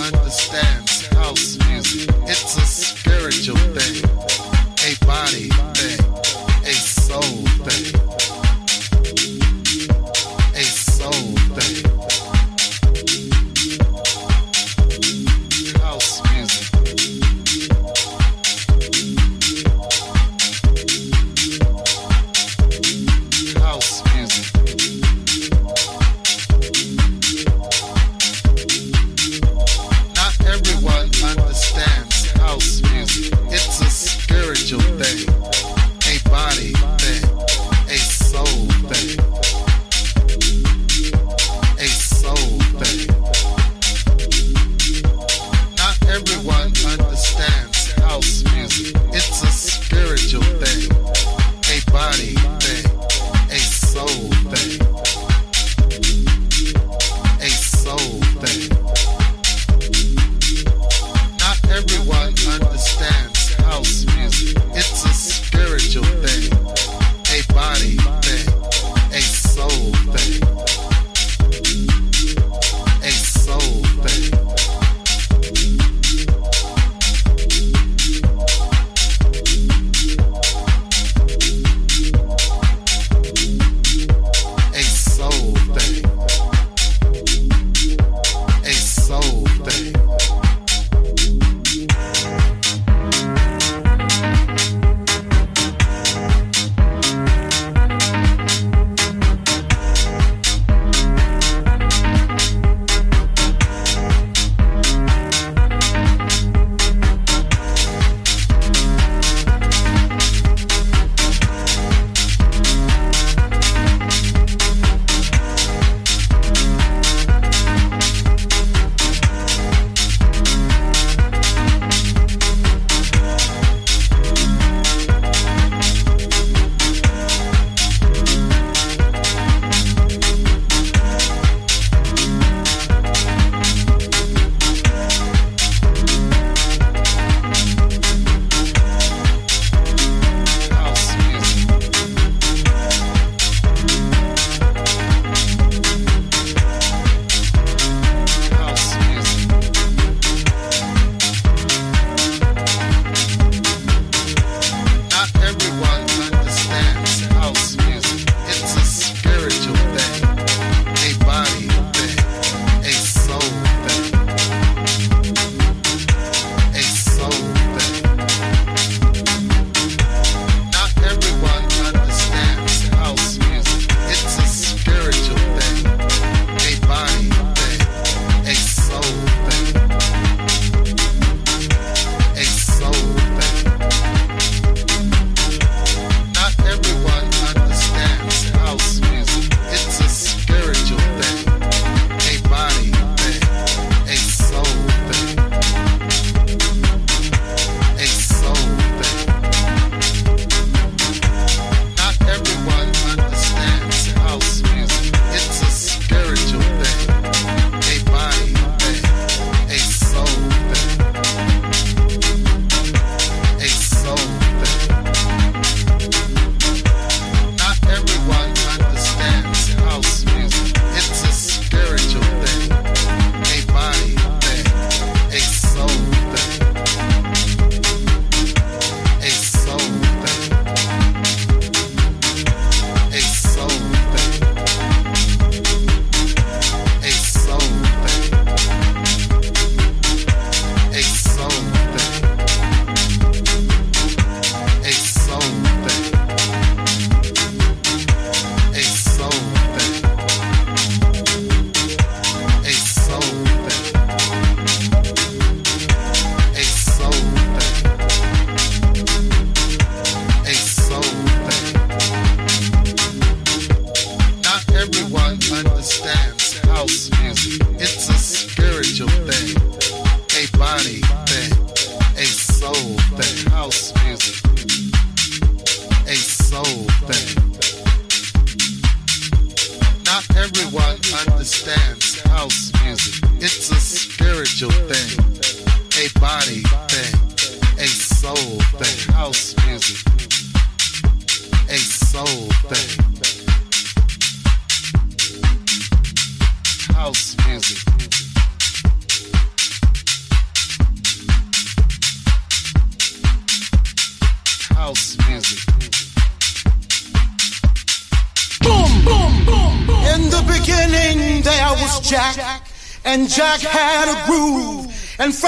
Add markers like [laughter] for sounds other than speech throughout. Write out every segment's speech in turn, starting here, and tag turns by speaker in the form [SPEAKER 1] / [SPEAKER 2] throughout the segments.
[SPEAKER 1] Understands house music. It's a spiritual thing, a body thing,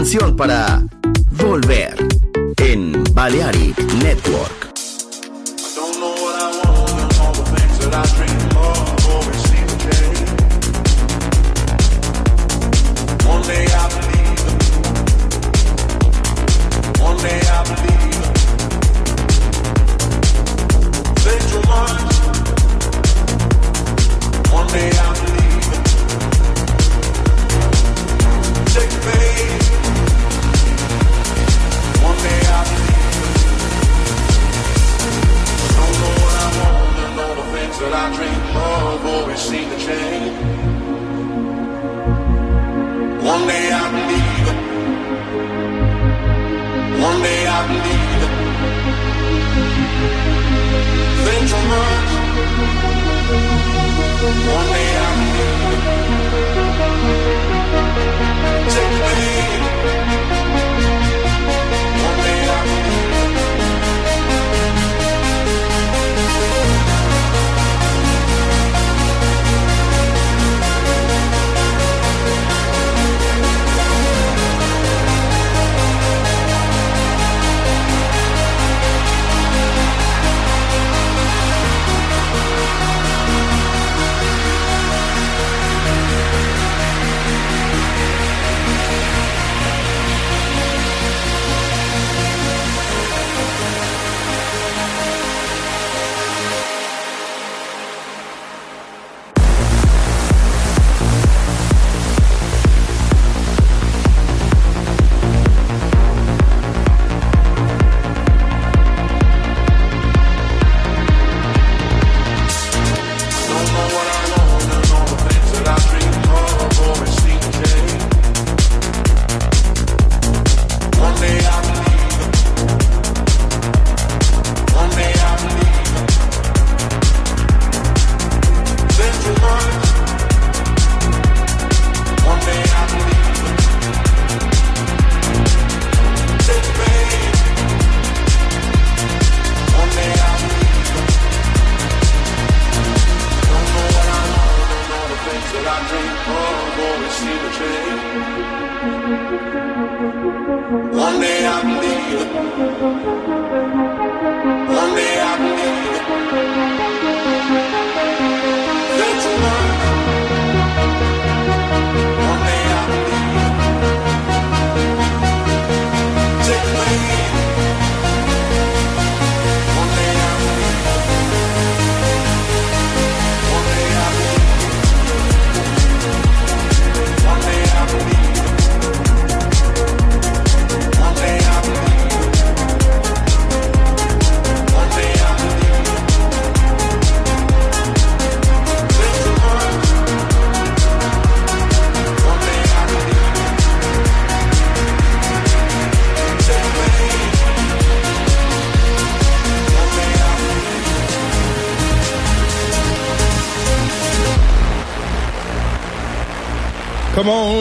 [SPEAKER 2] Canción para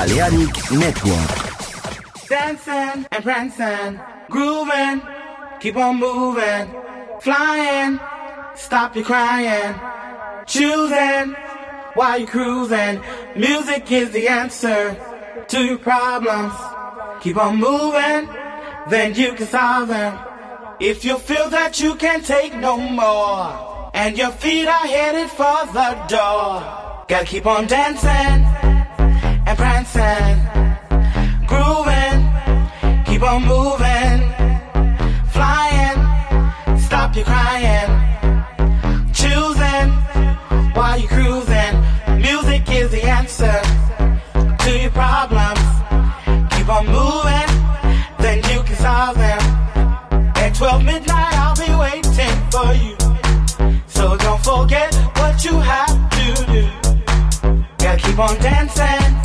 [SPEAKER 3] Balearic Network.
[SPEAKER 4] Dancing and prancing, grooving, keep on moving, flying, stop your crying, choosing while you're cruising. Music is the answer to your problems. Keep on moving, then you can solve them. If you feel that you can't take no more, and your feet are headed for the door, gotta keep on dancing prancing grooving, keep on moving, flying, stop your crying, choosing while you're cruising. Music is the answer to your problems. Keep on moving, then you can solve them. At 12 midnight, I'll be waiting for you. So don't forget what you have to do. Gotta keep on dancing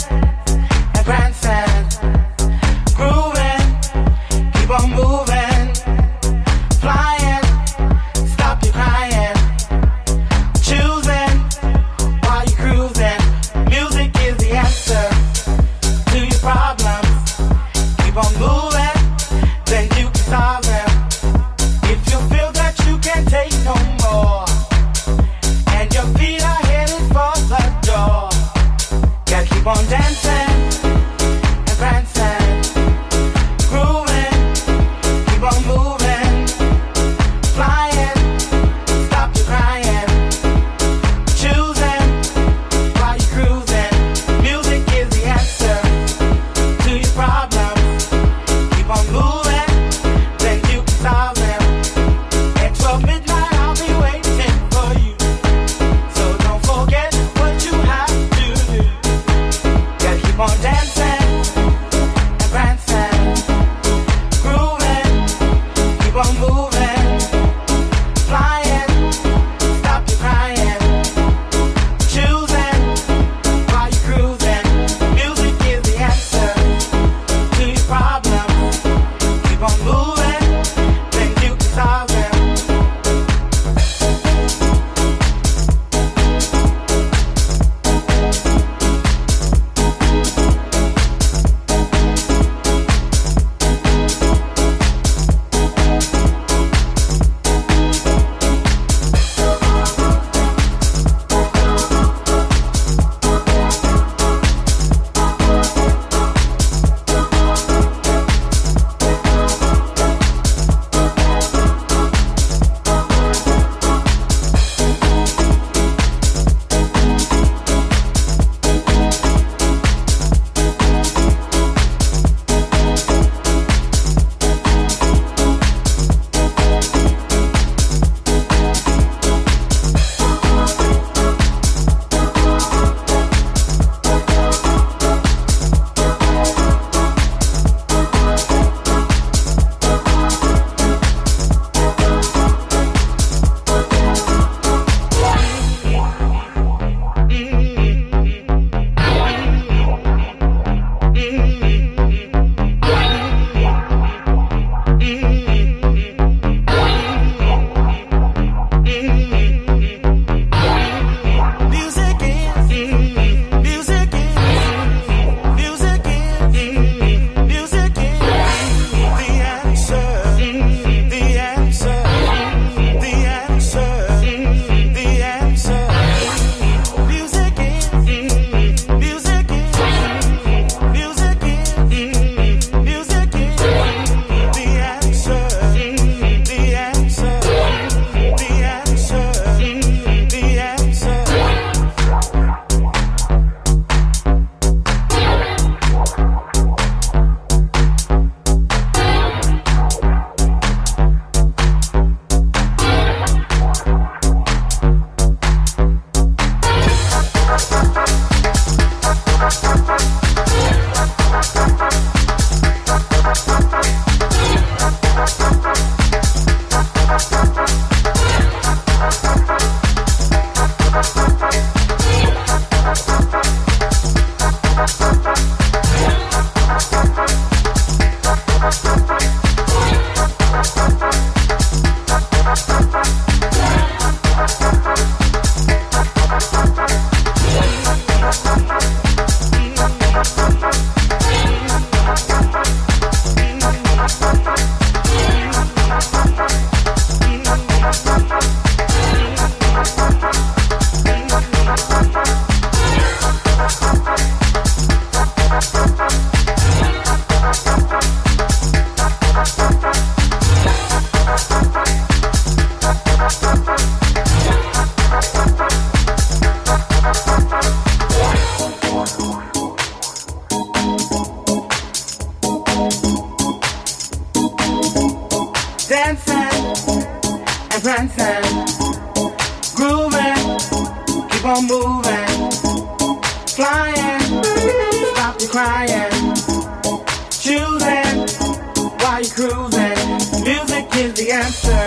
[SPEAKER 4] cruising. Music is the answer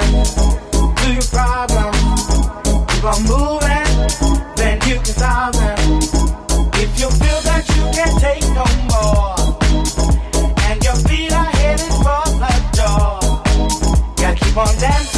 [SPEAKER 4] to your problem. Keep on moving, then you can solve them. If you feel that you can't take no more, and your feet are headed for the door, gotta keep on dancing.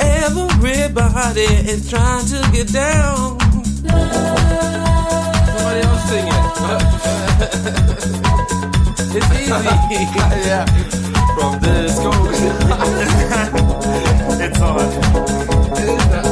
[SPEAKER 5] Everybody is trying to get down. Somebody else sing it. [laughs] it's easy. [laughs] yeah. From this [laughs] goes. it's hard. It is
[SPEAKER 6] that.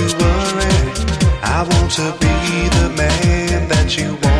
[SPEAKER 7] you worry. I want to be the man that you want.